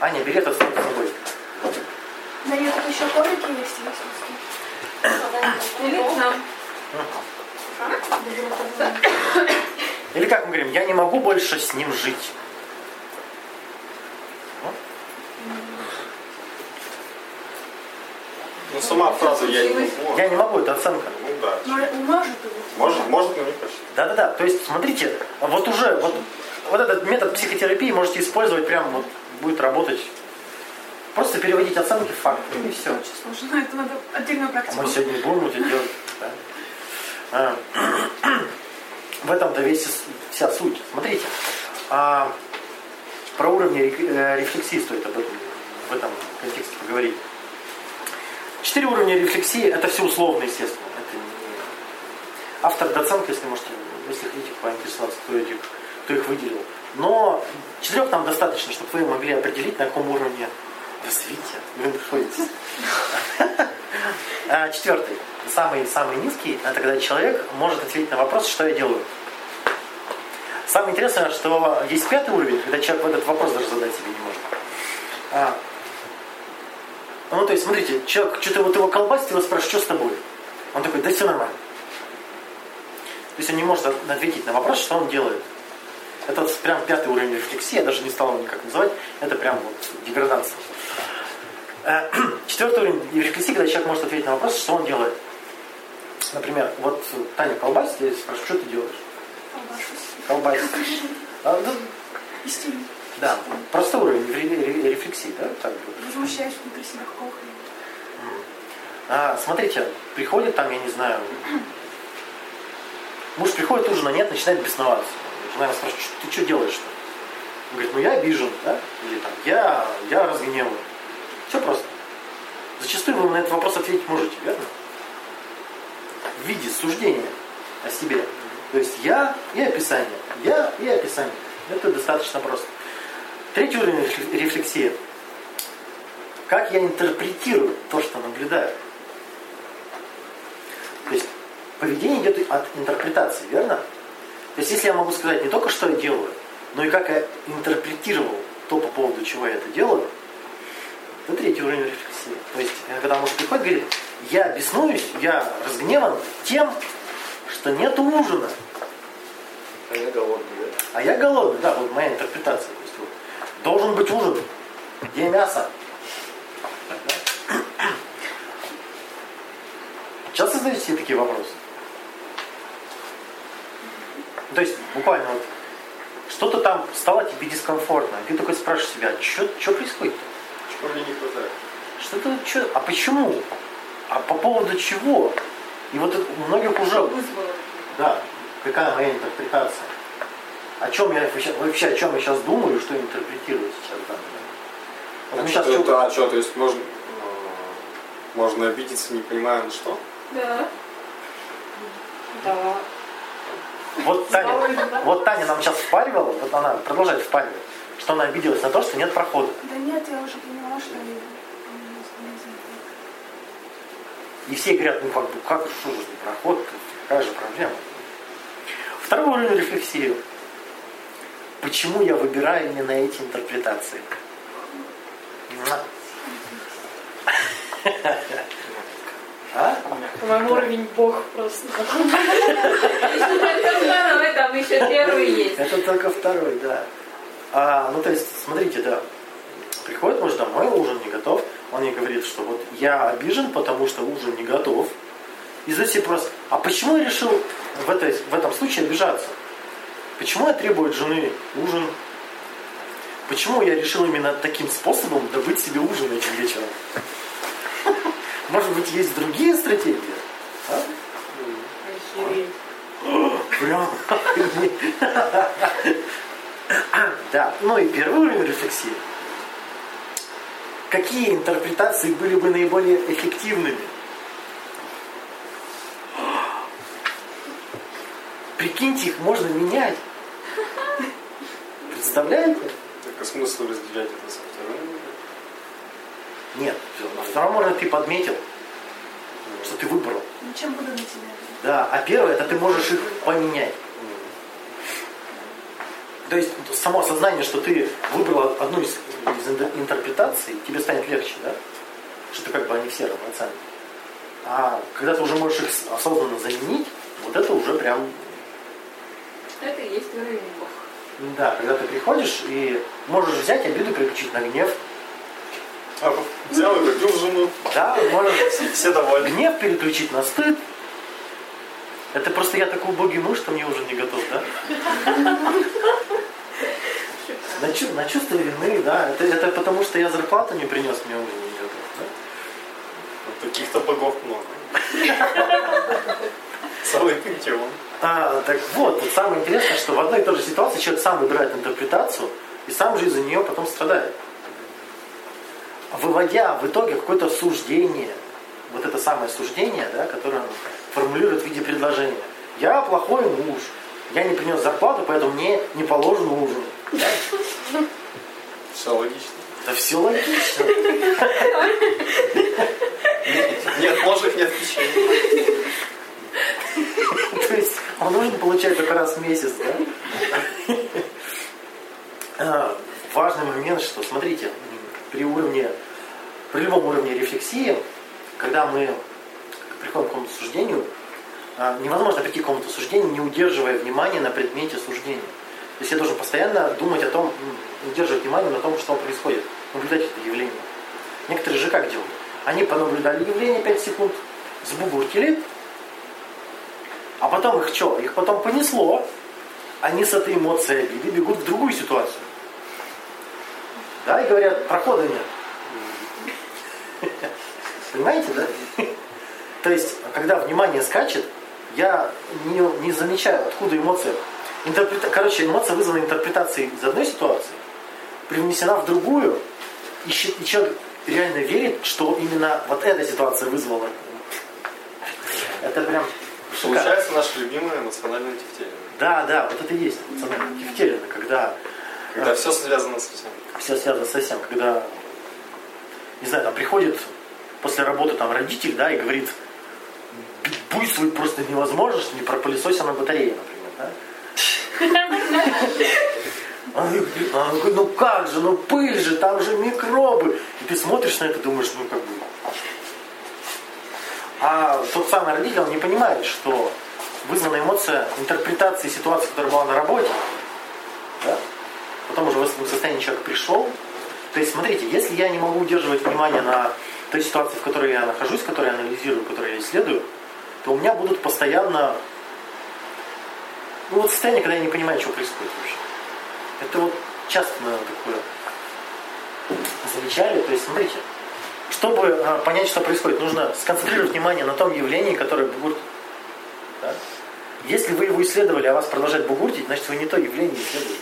Аня, бери с собой. Да нет, тут еще коврики есть, если Или к нам. Или как мы говорим, я не могу больше с ним жить. Ну, сама фраза «я не могу». Я не могу, это оценка. Ну да. Может. Может, может, но не хочет. Да-да-да, то есть, смотрите, вот уже, вот, вот этот метод психотерапии можете использовать прям вот, будет работать. Просто переводить оценки в факты, и все. Очень сложно. Это надо отдельную А практику. мы сегодня будем это делать. да. А, В этом-то весь, вся суть. Смотрите, а, про уровни э, рефлексии стоит об этом, в этом контексте поговорить. Четыре уровня рефлексии, это все условно, естественно. Это не- Автор доценка, если можете, если хотите поинтересоваться, кто, этих, кто их выделил. Но четырех там достаточно, чтобы вы могли определить, на каком уровне развития вы находитесь. А, Четвертый, самый, самый низкий, это когда человек может ответить на вопрос, что я делаю. Самое интересное, что есть пятый уровень, когда человек этот вопрос даже задать себе не может. А, ну, то есть, смотрите, человек что-то вот его колбасит, его спрашивает, что с тобой? Он такой, да все нормально. То есть он не может от- ответить на вопрос, что он делает. Это прям пятый уровень рефлексии, я даже не стал его никак называть, это прям вот деградация. Э, Четвертый уровень рефлексии, когда человек может ответить на вопрос, что он делает. Например, вот Таня колбасит, я спрашиваю, что ты делаешь? Колбашусь. Колбасит. А, ну. Да, простой уровень ре- ре- рефлексии, да? Так. Возмущаюсь внутри себя. А, смотрите, приходит там, я не знаю, муж приходит ужина нет, начинает бесноваться. Жена его спрашивает, «Что- ты что делаешь-то? Он говорит, ну я обижен, да? Или там, я, я разгневан. Все просто. Зачастую вы на этот вопрос ответить можете, верно? В виде суждения о себе. То есть я и описание. Я и описание. Это достаточно просто. Третий уровень рефле- рефлексии. Как я интерпретирую то, что наблюдаю. То есть поведение идет от интерпретации, верно? То есть если я могу сказать не только, что я делаю, но и как я интерпретировал то, по поводу чего я это делаю, это третий уровень рефлексии. То есть, э, когда муж приходит говорит, я беснуюсь, я разгневан тем, что нет ужина. А я голодный, да? А я голодный, да, вот моя интерпретация. То есть, вот, должен быть ужин. Где мясо? Часто задаете себе такие вопросы? То есть, буквально вот, что-то там стало тебе дискомфортно. и Ты такой спрашиваешь себя, что происходит? Чего мне не хватает? Что-то, что, а почему? А по поводу чего? И вот это у многих уже, Вызвало. да, какая моя интерпретация? О чем я вообще, вообще о чем я сейчас думаю, что интерпретирую сейчас в данный момент? Вот мы А сейчас что, всё- это, а что, то есть можно, э, можно обидеться, не понимая на что? Да. Да. Вот Таня, вот Таня нам сейчас впаривала, вот она продолжает впаривать, что она обиделась на то, что нет прохода. Да нет, я уже поняла, что. И все говорят, ну как бы, как же, что же не проход, какая же проблема? Второй уровень рефлексии. Почему я выбираю именно эти интерпретации? А? По-моему, уровень бог просто. Там еще первый есть. Это только второй, да. А, ну, то есть, смотрите, да. Приходит муж домой, ужин не готов. Он мне говорит, что вот я обижен, потому что ужин не готов. И задайте вопрос, а почему я решил в, этой, в этом случае обижаться? Почему я требую от жены ужин? Почему я решил именно таким способом добыть себе ужин этим вечером? Может быть, есть другие стратегии? А? Прям. Да, ну и первый уровень рефлексии. Какие интерпретации были бы наиболее эффективными? Прикиньте, их можно менять. Представляете? Так а смысл разделять это со вторым? Нет, на втором уровне ты подметил, что ты выбрал. Ну чем буду на тебя? Да, а первое, это ты можешь их поменять. То есть само осознание, что ты выбрал одну из, из интер- интерпретаций, тебе станет легче, да? Что как бы они все равноценны. А когда ты уже можешь их осознанно заменить, вот это уже прям, Это и есть уровень Бог. да, когда ты приходишь и можешь взять обиду переключить на гнев, А, взял и побил жену. да, можешь Все, все довольны. гнев переключить на стыд. Это просто я такой убогий муж, что мне уже не готов, да? На, чу- на чувство вины, да. Это, это потому, что я зарплату не принес, мне уже не готов. Да? Вот Таких-то богов много. Целый пантеон. А, так вот, вот самое интересное, что в одной и той же ситуации человек сам выбирает интерпретацию и сам же из-за нее потом страдает. Выводя в итоге какое-то суждение, вот это самое суждение, да, которое он формулирует в виде предложения. Я плохой муж, я не принес зарплату, поэтому мне не положен ужин. Все логично. Да все логично. Нет ложек, нет печенья. То есть он нужен получать только раз в месяц, да? А, Важный момент, что, смотрите, при уровне, при любом уровне рефлексии, когда мы приходим к какому-то суждению, а, невозможно прийти к какому-то суждению, не удерживая внимание на предмете суждения. То есть я должен постоянно думать о том, удерживать внимание на том, что происходит, наблюдать это явление. Некоторые же как делают? Они понаблюдали явление 5 секунд, сбугуртили, а потом их что? Их потом понесло. Они с этой эмоцией обиды бегут в другую ситуацию. Да, и говорят, прохода нет. Понимаете, да? То есть, когда внимание скачет, я не, не замечаю, откуда эмоция. Интерпрета... Короче, эмоция вызвана интерпретацией из одной ситуации, привнесена в другую, и, человек реально верит, что именно вот эта ситуация вызвала. Это прям. Получается наше любимое эмоциональное тефтерина. Да, да, вот это и есть эмоциональная тефтерина, когда Когда все связано со всем. все связано со всем, когда, не знаю, там приходит после работы там родитель, да, и говорит, «Б- буйствовать просто невозможно, что не пропылесося на батарее, например, да. Говорит, он говорит, ну как же, ну пыль же, там же микробы. И ты смотришь на это думаешь, ну как бы. А тот самый родитель, он не понимает, что вызвана эмоция интерпретации ситуации, которая была на работе. Да? Потом уже в этом состоянии человек пришел. То есть, смотрите, если я не могу удерживать внимание на той ситуации, в которой я нахожусь, которую я анализирую, которую я исследую, то у меня будут постоянно ну, вот состояние, когда я не понимаю, что происходит вообще. Это вот часто, наверное, такое замечали. То есть, смотрите, чтобы а, понять, что происходит, нужно сконцентрировать внимание на том явлении, которое бугуртит. Да? Если вы его исследовали, а вас продолжает бугуртить, значит вы не то явление исследуете.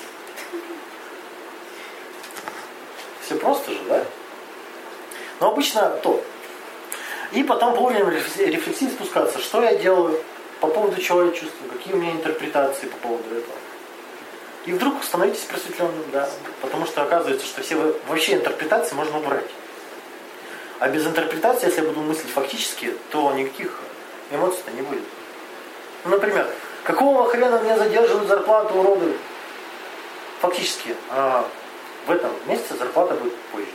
Все просто же, да? Но обычно то. И потом по уровню рефлексии спускаться. Что я делаю? По поводу чего я чувствую? Какие у меня интерпретации по поводу этого? И вдруг становитесь просветленным, да. Потому что оказывается, что все вообще интерпретации можно убрать. А без интерпретации, если я буду мыслить фактически, то никаких эмоций-то не будет. Ну, например, какого хрена мне задерживают зарплату уроды? Фактически, а в этом месяце зарплата будет позже.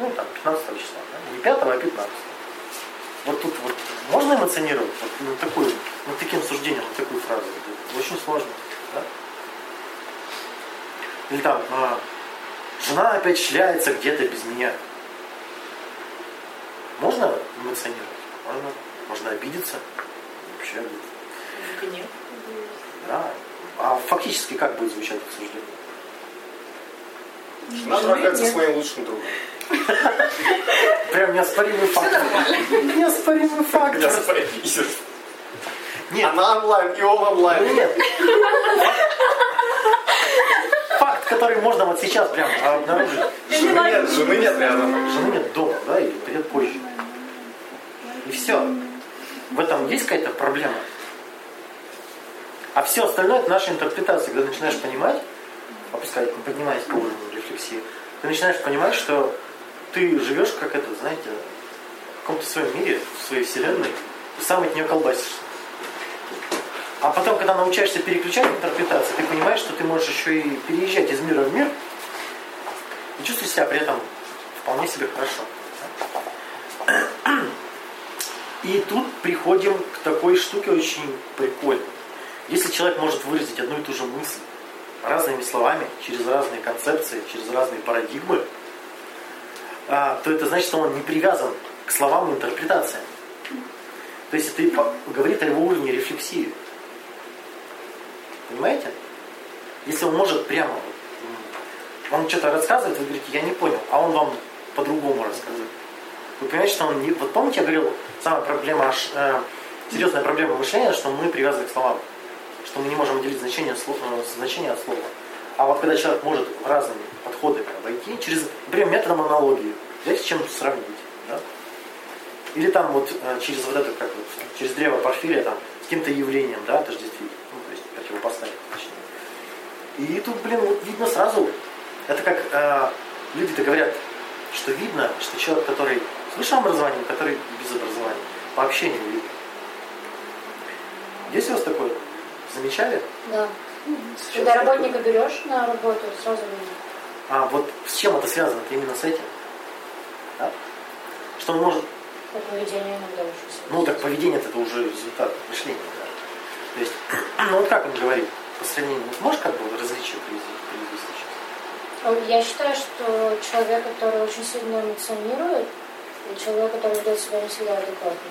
Ну, там, 15 числа. Да? Не 5, а 15. Вот тут вот можно эмоционировать вот, на, такую, на таким суждением, на такую фразу? Очень сложно. Да? Или там, а, жена опять шляется где-то без меня. Можно эмоционировать? Можно. Можно обидеться. Вообще обидеться. Гнев. Да. А фактически как будет звучать обсуждение? Жена трахается с моим лучшим другом. Прям неоспоримый факт. Неоспоримый факт. Спойлерю. Нет, Она онлайн, и он онлайн. нет. Факт, который можно вот сейчас прям обнаружить. Жены нет, жены нет рядом. Жены нет дома, да, и придет позже. И все. В этом есть какая-то проблема. А все остальное это наша интерпретация. Когда начинаешь понимать, опускать, поднимаясь по уровню рефлексии, ты начинаешь понимать, что ты живешь как это, знаете, в каком-то своем мире, в своей вселенной, и сам от нее колбасишься. А потом, когда научаешься переключать интерпретации, ты понимаешь, что ты можешь еще и переезжать из мира в мир и чувствовать себя при этом вполне себе хорошо. И тут приходим к такой штуке очень прикольной. Если человек может выразить одну и ту же мысль разными словами, через разные концепции, через разные парадигмы, то это значит, что он не привязан к словам и интерпретациям. То есть это говорит о его уровне рефлексии. Понимаете? Если он может прямо, вам что-то рассказывает, вы говорите, я не понял, а он вам по-другому рассказывает. Вы понимаете, что он не... Вот помните, я говорил, самая проблема, э, серьезная проблема мышления, что мы привязаны к словам. Что мы не можем отделить значение, сло- э, значение от слова. А вот когда человек может разными подходами обойти, через, например, методом аналогии, взять с чем-то сравнить, да? Или там вот э, через вот это, как вот, через древо Порфирия, там, с каким-то явлением, да, отождествить, ну, то есть противопоставить, точнее. И тут, блин, вот видно сразу, это как э, люди-то говорят, что видно, что человек, который с высшим образованием, который без образования, по общению видно. Есть у вас такое? Замечали? Да. Когда работника берешь на работу, сразу видно. А вот с чем это связано? Это именно с этим? Да? Что он может... По поведению иногда уже Ну, так поведение это уже результат мышления. Да? То есть, ну вот как он говорит, по сравнению, вот можешь как бы различие привести, привести сейчас? Я считаю, что человек, который очень сильно эмоционирует, и человек, который ведет себя не всегда адекватно.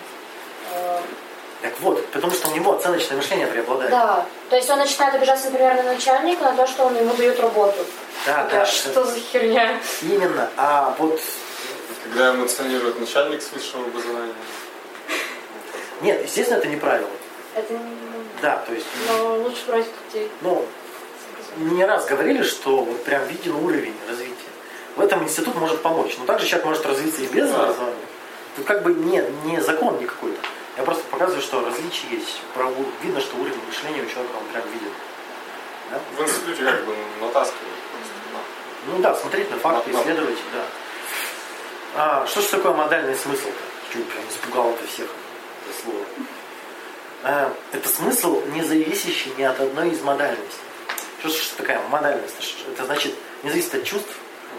Так вот, потому что у него оценочное мышление преобладает. Да, то есть он начинает обижаться, например, на начальника, на то, что он ему дает работу. да, Да, да, что за херня? Именно. А вот Когда эмоционирует начальник с высшего образования. нет, естественно, это неправильно. Это не... Да, то есть, Но лучше брать людей. ну, не раз говорили, что вот прям виден уровень развития. В этом институт может помочь. Но также человек может развиться и без Да. образования. Тут как бы не, не закон никакой. Я просто показываю, что различия есть. Видно, что уровень мышления у человека он прям виден. Да? В институте как бы да. Ну да, смотреть на факты, Да, исследовать, да. А, что же такое модальный смысл-то? Чуть прям испугал это всех, это слово. А, это смысл, не зависящий ни от одной из модальностей. Что же такая модальность? Это значит, не зависит от чувств,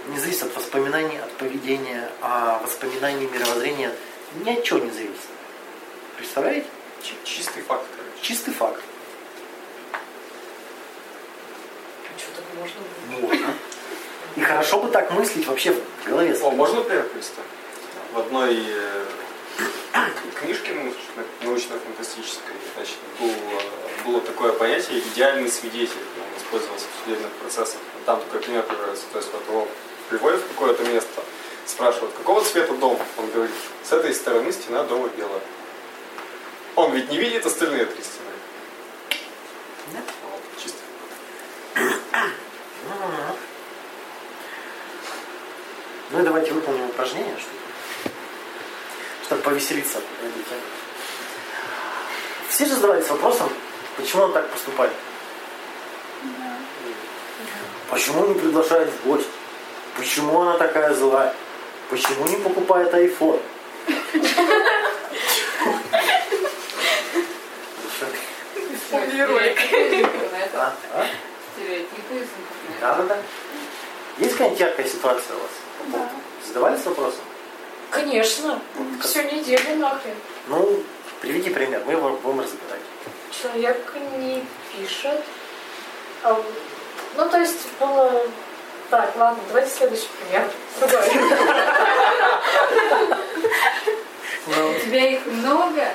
не зависит от воспоминаний, от поведения, а воспоминаний, мировоззрения ни от чего не зависит. Представляете? Чистый факт. Короче. Чистый факт. Ну, а что, так можно? Можно. И хорошо бы так мыслить вообще в голове. О, можно пример? В одной э, книжке научно-фантастической значит, было, э, было такое понятие «идеальный свидетель». Он использовался в судебных процессах. Там такой пример приводится. То есть вот его приводят в какое-то место, спрашивают, какого цвета дом? Он говорит, с этой стороны стена дома белая. Он ведь не видит остальные три стены. Нет. Вот, чисто. Ну и давайте выполним упражнение, что чтобы повеселиться. этой темой. Все же задавались вопросом, почему он так поступает. Почему не приглашает в гости? Почему она такая злая? Почему не покупает iPhone? Интернета. А? А? Да, да, да. Есть какая-нибудь яркая ситуация у вас? Да. Задавались вопросом? Конечно. Всю неделю нахрен. Ну, приведи пример, мы его будем разбирать. Человек не пишет. А, ну, то есть было... Так, ладно, давайте следующий пример. Другой. У тебя их много?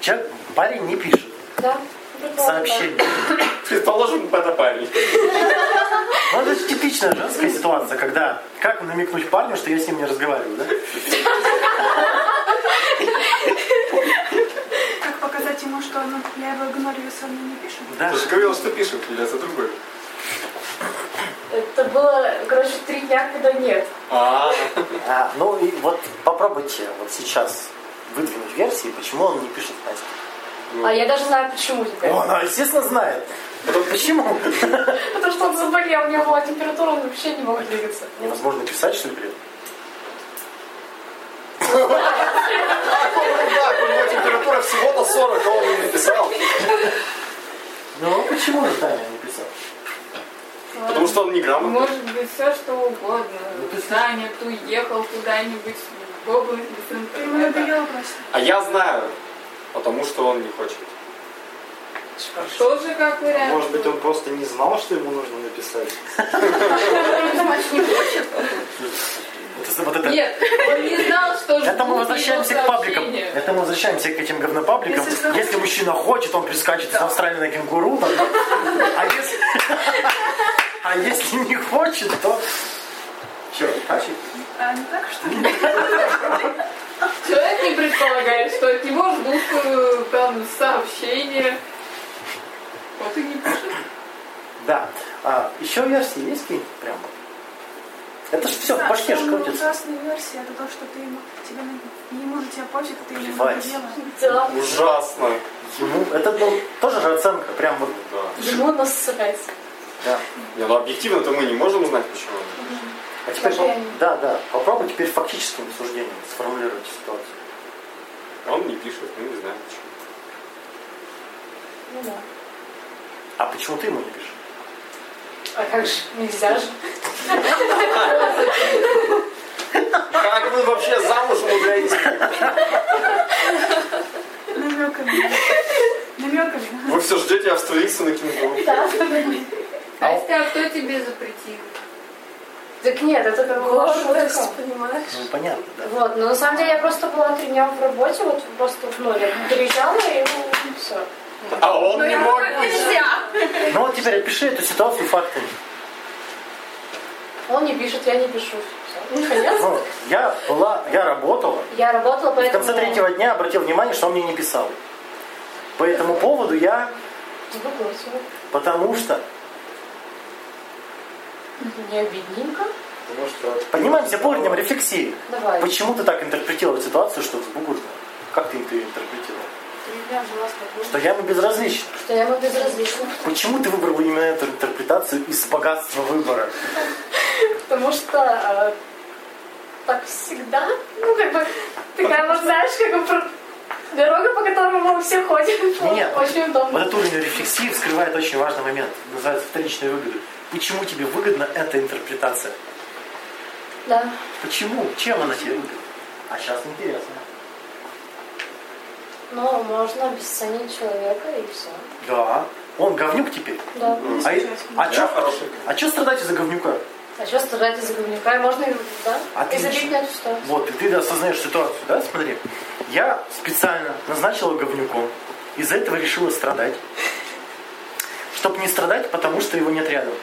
человек, парень не пишет Да. Сообщение. Предположим, это парень. Ну, это типичная женская ситуация, когда как намекнуть парню, что я с ним не разговариваю, да? Как показать ему, что ну, я его игнорирую, если он мне не пишет? Да. Ты же говорил, что пишет, или это другой? Это было, короче, три дня, когда нет. А, А, ну и вот попробуйте вот сейчас выдвинуть версии, почему он не пишет Насте. А я даже знаю, почему теперь. Ну, она, естественно, знает. Потом почему? Потому что он заболел, у него была температура, он вообще не мог двигаться. Невозможно писать, что ли, блин? так, у него температура всего-то 40, а он не написал. Ну, почему же Таня не писал? Потому что он неграмотный. Может быть, все что угодно. Ну, Саня, ты уехал куда-нибудь в область без Ему интернета. А я знаю, потому что он не хочет. Тоже как вариант. Может быть, он просто не знал, что ему нужно написать. Значит, не хочет. Вот, это, Нет, он не знал, что это мы возвращаемся к пабликам. Это мы возвращаемся к этим говнопабликам. Если мужчина хочет, он прискачет из Австралии на кенгуру. там, да? а, если... а если не хочет, то... Че, качает? А не так, что ли? Человек не предполагает, что от него ждут э, там сообщения. Вот и не пишет. Да. А, еще версии есть какие-нибудь прям? Это же все в Да, башке ж самая крутится. ужасная версия это то, что ты ему, тебе, на- ему на тебя пофиг, а ты ему надоела. Да. Ужасно. Ему, это ну, тоже же оценка, прям вот, Да. Ему насрать. да. Не, ну объективно-то мы не можем узнать, почему. А теперь, да, да, попробуй теперь фактическим суждением сформулировать ситуацию. Он не пишет, мы не знаем почему. Ну да. А почему ты ему не пишешь? А как же? Нельзя же. Как вы вообще замуж умудряетесь? Намеками. Намеками. Вы все ждете австралийца на кенгуру. Да. А кто тебе запретил? Так нет, это как бы шутка. понимаешь? Ну, понятно, да. Вот, но на самом деле я просто была три дня в работе, вот просто, ну, я переезжала и ну, все. А он не мог. Нельзя. Ну вот теперь опиши эту ситуацию фактами. Он не пишет, я не пишу. Конец. Ну, я была, я работала, Я работала, в поэтому... конце третьего дня обратил внимание, что он мне не писал. По этому поводу я, потому что, Не обидненько. Потому что... поднимаемся по уровням рефлексии. Давай. Почему ты так интерпретировал ситуацию, что взбугурно? Как ты это интерпретировал? Что я ему безразличен. Что я ему безразлична. Почему ты выбрал именно эту интерпретацию из богатства выбора? Потому что э, так всегда, ну, как бы, такая, вот, знаешь, как бы дорога, по которой мы все ходим. Нет, Очень вот удобно. этот уровень рефлексии вскрывает очень важный момент. Называется вторичные выгоды. Почему тебе выгодна эта интерпретация? Да. Почему? Чем она тебе выгодна? А сейчас интересно. Но можно обесценить человека и все. Да. Он говнюк теперь. Да. А, и- а чё, а чё страдать из-за говнюка? А что страдать из-за говнюка? И можно, и- да, и Отлично. забить на эту ситуацию. Вот, и ты осознаешь ситуацию, да, смотри. Я специально назначила говнюком, из-за этого решила страдать. Чтобы не страдать, потому что его нет рядом.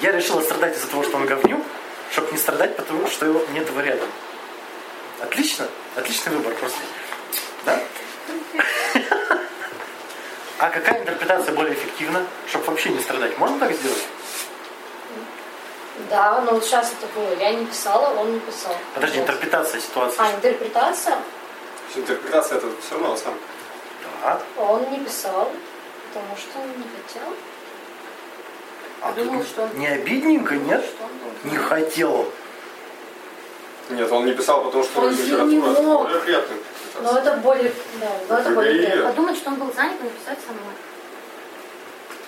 Я решила страдать из-за того, что он говнюк, чтобы не страдать, потому что его нет его рядом. Отлично? Отличный выбор просто. Да? А какая интерпретация более эффективна, чтобы вообще не страдать? Можно так сделать? Да, но вот сейчас это было. Я не писала, он не писал. Подожди, интерпретация ситуации. А, интерпретация? Интерпретация это все равно сам. Да. Он не писал, потому что он не хотел. А Думал, тут что он- не обидненько, нет? Что? Не хотел. Нет, он не писал, потому что Он не мог. более приятная Но это более, да, но это более приятно. Подумать, что он был занят, и написать самой.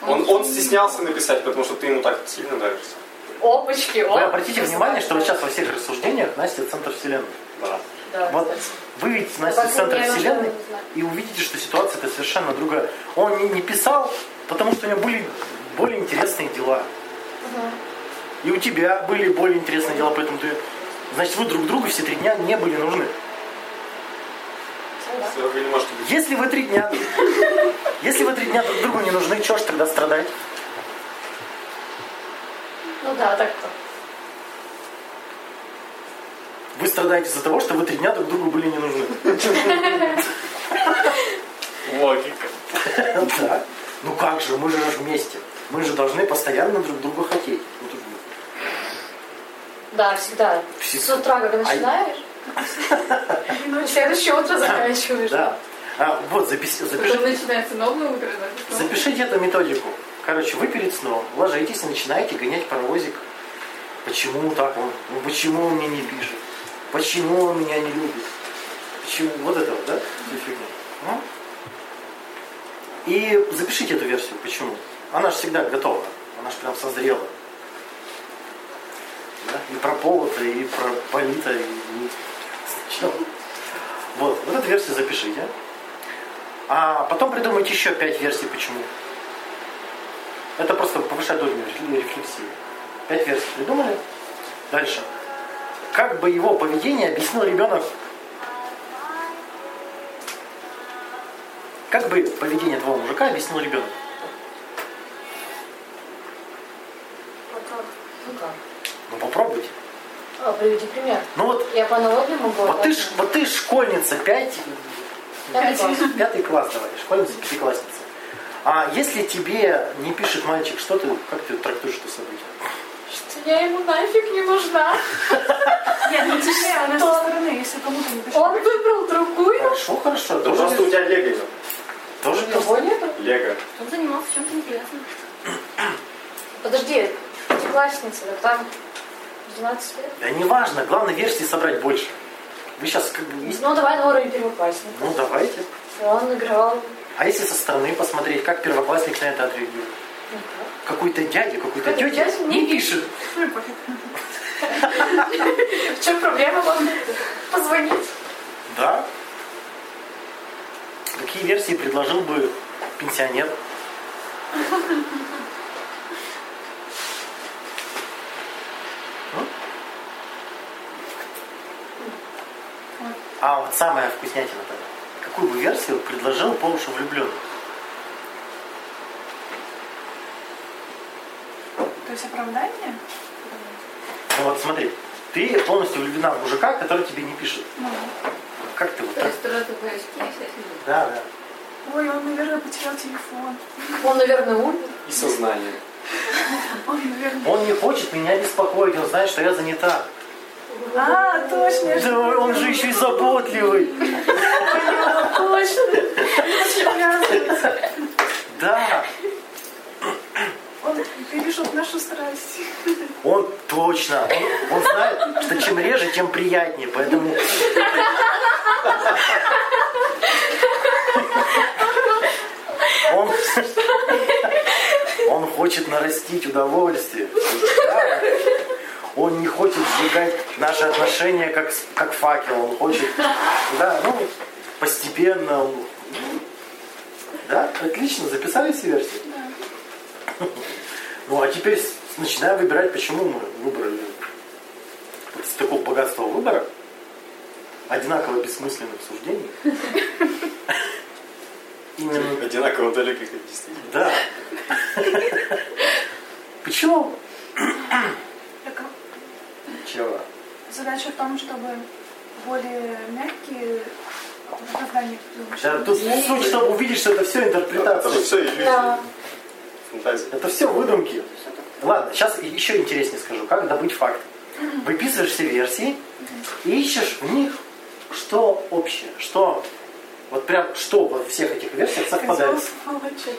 Он, он стеснялся написать, потому что ты ему так сильно нравишься. Опачки, Вы обратите внимание, что вот сейчас во всех рассуждениях Настя центр вселенной. Да. Да, Вот кстати. вы видите Да, Настю по центр вселенной и увидите, что ситуация это совершенно другая. Он не, не писал, потому что у него были более интересные дела. Мгм. И у тебя были более интересные дела, поэтому ты... Значит, вы друг другу все три дня не были нужны. Да. Если Вы. Если три дня... Если вы три дня друг другу не нужны, чего ж тогда страдать? Ну да, так-то. Вы страдаете из-за того, что вы три дня друг другу были не нужны. Логика. Да. Ну как же, мы же вместе. Мы же должны постоянно друг друга хотеть. Ну, Да, всегда. Всегда. С утра, как начинаешь, И ночью. следующее утро заканчиваешь. Да. А, вот, запис- Потом запишите, начинается новое утро, потом- запишите эту методику. Короче, вы перед сном ложитесь и начинаете гонять паровозик. Почему так он? Ну почему он мне не пишет? Почему он меня не любит? Почему? Вот это вот, да? Всю фигню. Ну? И запишите эту версию. Почему? Она же всегда готова. Она же прям созрела. Да? И про повода, и про полита, и. Вот, вот эту версию запишите. А потом придумайте еще пять версий, почему. Это просто повышает уровень реф- рефлексии. Пять версий придумали. Дальше. Как бы его поведение объяснил ребенок? Как бы поведение твоего мужика объяснил ребенок? Ну как? Ну попробуйте. А, приведи пример. Ну вот, Я по аналогии могу. вот ты, ж- вот ты ж школьница, пять, Пятый класс. пятый класс давай, школьница, пятиклассница. А если тебе не пишет мальчик, что ты, как ты трактуешь это событие? Что я ему нафиг не нужна. Нет, ну тебе, она со стороны, если кому-то не пишет. Он выбрал другую. Хорошо, хорошо. Да Тоже, просто у тебя лего идет. тоже Его нету? Лего. Он занимался чем-то интересным. Подожди, пятиклассница, так там 12 лет. Да не важно, главное версии собрать больше. Вы сейчас как бы... Ну, давай на уровень первоклассника. Ну давайте. Он играл... А если со стороны посмотреть, как первоклассник на это отреагирует? ну, Какой-то дядя, какой-то тетя дядя не пишет. В чем проблема вам позвонить? Да. Какие версии предложил бы пенсионер? А вот самая вкуснятина тогда. Какую бы версию предложил по уши влюбленный? То есть оправдание? Ну вот смотри, ты полностью влюблена в мужика, который тебе не пишет. Ну. Как ты вот То так? есть траты поиски. Да, да. Ой, он, наверное, потерял телефон. Он, наверное, умер. И сознание. Он, наверное... Он не хочет меня беспокоить, он знает, что я занята. А, точно. Да, он же еще и заботливый. Точно. Да, Он бережет нашу страсть. он точно. Он, он знает, что чем реже, тем приятнее. Поэтому он, он хочет нарастить удовольствие. Да. Он не хочет сжигать наши отношения как, как факел. Он хочет, да, ну, постепенно. он- Да, отлично, записали все версии? Ну а теперь начинаем выбирать, почему мы выбрали с такого богатства выбора, одинаково бессмысленных суждений. Именно Одинаково далеких от действительности. да. Почему? Чего? Задача в том, чтобы более мягкие придумать. Да, тут суть, чтобы увидеть, что это все Это интерпретация. все иллюзия. Да. Фантазия. Это все выдумки. Ладно, сейчас еще интереснее скажу, как добыть факты. Выписываешь все версии и ищешь в них, что общее, что вот прям что во всех этих версиях совпадает.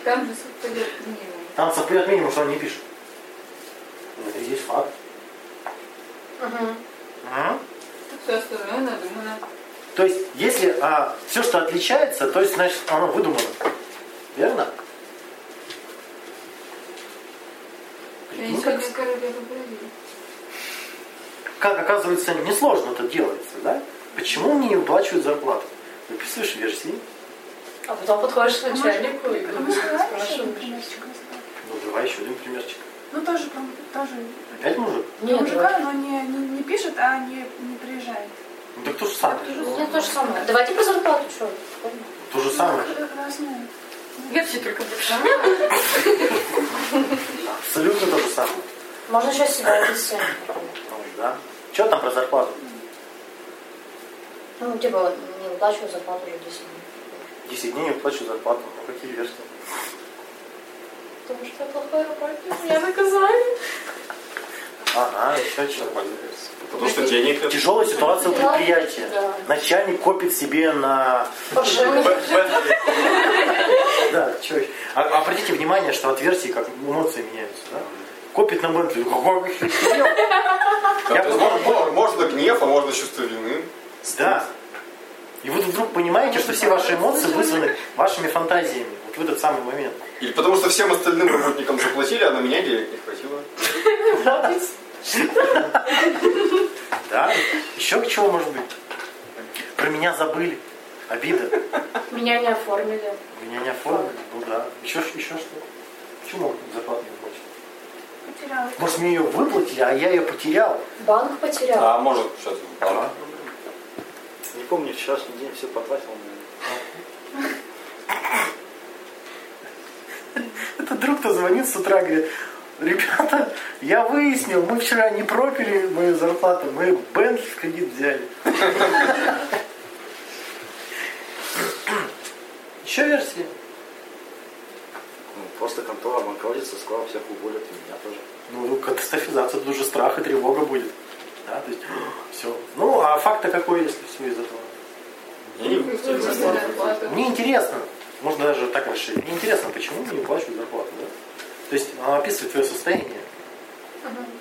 Там же совпадет минимум. Там совпадет минимум, что он не пишет. Ну, Это и есть факт. Мгм. Ага. Все остальное надумано. То есть, если все, что отличается, то есть, значит, оно выдумано. Верно? Я как, как, оказывается, несложно это делается, да? Почему мне не выплачивают зарплату? Выписываешь версии, А потом подходишь к А начальнику и а примерчик рассказать? ну давай еще один примерчик. Ну тоже, прям- тоже Опять мужик? Нет, мужика, но не, не, не пишет, а не, не приезжает. Ну так то же самое. У меня то же самое. Давайте про зарплату, что? То же самое. Ну, разные. Версии только больше. Абсолютно то же самое. Можно еще себя вести. Ну, да. Что там про зарплату? Ну, типа, не выплачиваю зарплату уже 10 дней. 10 дней не плачу зарплату. Ну какие версии? Потому что я плохой работник, меня наказали. Ага, еще версия. Потому что денег. Тяжелая ситуация у предприятия. Да. Начальник копит себе на... Да, еще? А, обратите внимание, что от версии как эмоции меняются. Да? Копит на Бентли. Я можно, можно гнев, а можно чувство вины. Да. И вы вдруг понимаете, что все ваши эмоции вызваны вашими фантазиями. В этот самый момент. Или потому что всем остальным работникам заплатили, а на меня денег не хватило. Да? Еще к чему может быть? Про меня забыли. Обида. Меня не оформили. Меня не оформили. Ну да. Еще, еще что? Почему зарплату не? Потеряла. Может, мне ее выплатили, а я ее потерял? Банк потерял. А может, сейчас Ага. Не помню, вчерашний день все потратил. Это друг-то звонит с утра, говорит, ребята, я выяснил, мы вчера не пропили мою зарплату, мы Бентли в кредит взяли. Еще версии? Ну, просто контора банкротится, скоро всех уволят, и меня тоже. Ну, катастрофизация, тут уже страх и тревога будет. Да, то есть, все. Ну, а факт-то какой, если все из этого? Мне интересно, можно даже так расширить, мне интересно, почему мне не выплачивают зарплату, да? То есть, она описывает твое состояние,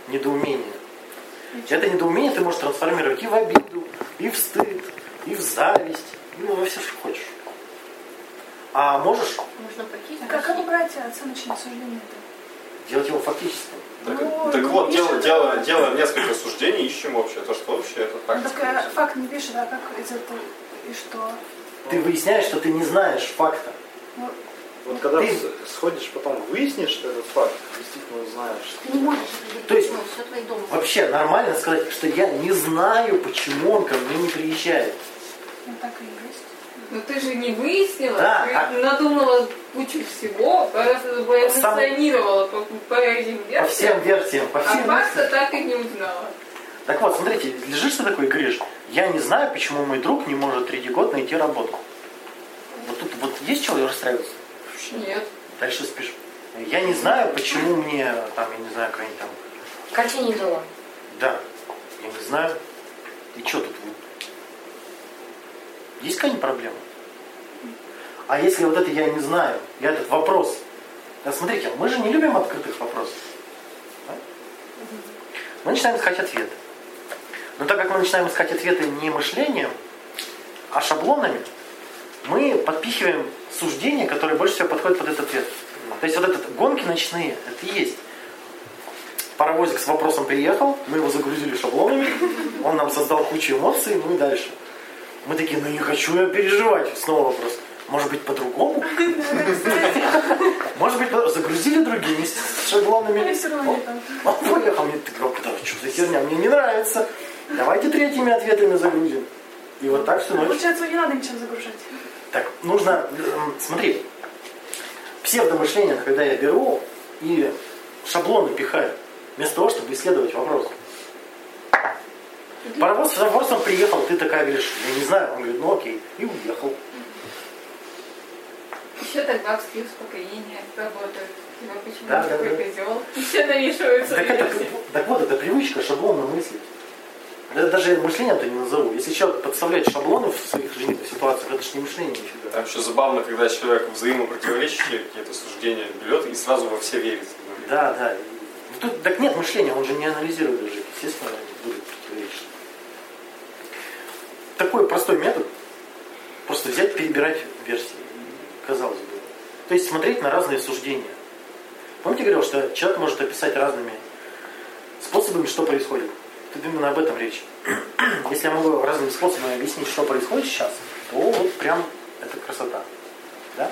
недоумение. Это недоумение ты можешь трансформировать и в обиду, и в стыд, и в зависть, ну, во все, что хочешь. А можешь Можно пойти. А как, убрать оценочное суждение-то? делать его фактическим. Так, Ну, так вот, да. дело, делаем несколько суждений, ищем общее. То, что общее, это так. Ну, так э, факт не пишет, а как из этого и что? Ты выясняешь, что ты не знаешь факта. Ну, Вот когда Ты- сходишь, потом выяснишь этот факт, действительно узнаешь. Ты не можешь. То есть- Ну, все твои дома. Вообще нормально сказать, что я не знаю, почему он ко мне не приезжает. ну так и есть. Но ты же не выяснила, Да, ты а- надумала кучу всего, эволюционировала по, по этим По версиям, всем версиям, по а всем факта версиям. так и не узнала. Так вот, смотрите, лежишь ты такой и говоришь, я не знаю, почему мой друг не может третий год найти работу. Вот тут вот есть чего расстраиваться? Нет. Дальше спишь. Я не знаю, почему мне, там, я не знаю, какая-нибудь там, Катя не дала. да, я не знаю. И что тут? Есть какая-нибудь проблема? А если вот это я не знаю, я этот вопрос. Да, смотрите, мы же не любим открытых вопросов. да? Мы начинаем искать ответы. Но так как мы начинаем искать ответы не мышлением, а шаблонами, мы подпихиваем суждения, которые больше всего подходят под этот ответ. То есть вот этот гонки ночные, это и есть. Паровозик с вопросом приехал, мы его загрузили шаблонами, он нам создал кучу эмоций, мы дальше. Мы такие, ну не хочу я переживать. Снова вопрос. Может быть, по-другому? Может быть, загрузили другими шаблонами? Он поехал, мне ты да что за херня, мне не нравится. Давайте третьими ответами загрузим. И вот так всю ночь. Получается, не надо ничем загружать. Так, нужно, смотри, псевдомышление, когда я беру и шаблоны пихаю, вместо того, чтобы исследовать вопрос. Паровоз с вопросом приехал, ты такая говоришь, я не знаю, он говорит, ну окей, и уехал. Еще тогда вскрив успокоения работают. Типа, почему Да, да, такой да. козел? И все навешиваются Так, это, так вот, это привычка шаблонно мыслить. Это даже мышлением-то не назову. Если человек подставляет шаблоны в своих жизненных ситуациях, это же не мышление нифига. Там еще забавно, когда человек взаимопротиворечащие какие-то суждения берет и сразу во все верит. Да, да. Ну, Тут, так нет мышления, он же не анализирует даже. Естественно, будет противоречить. Такой простой метод. Просто взять, перебирать версии. Казалось бы. То есть смотреть на разные суждения. Помните, я говорил, что человек может описать разными способами, что происходит. Тут именно об этом речь. Если я могу разными способами объяснить, что происходит сейчас, то вот прям это красота. Да?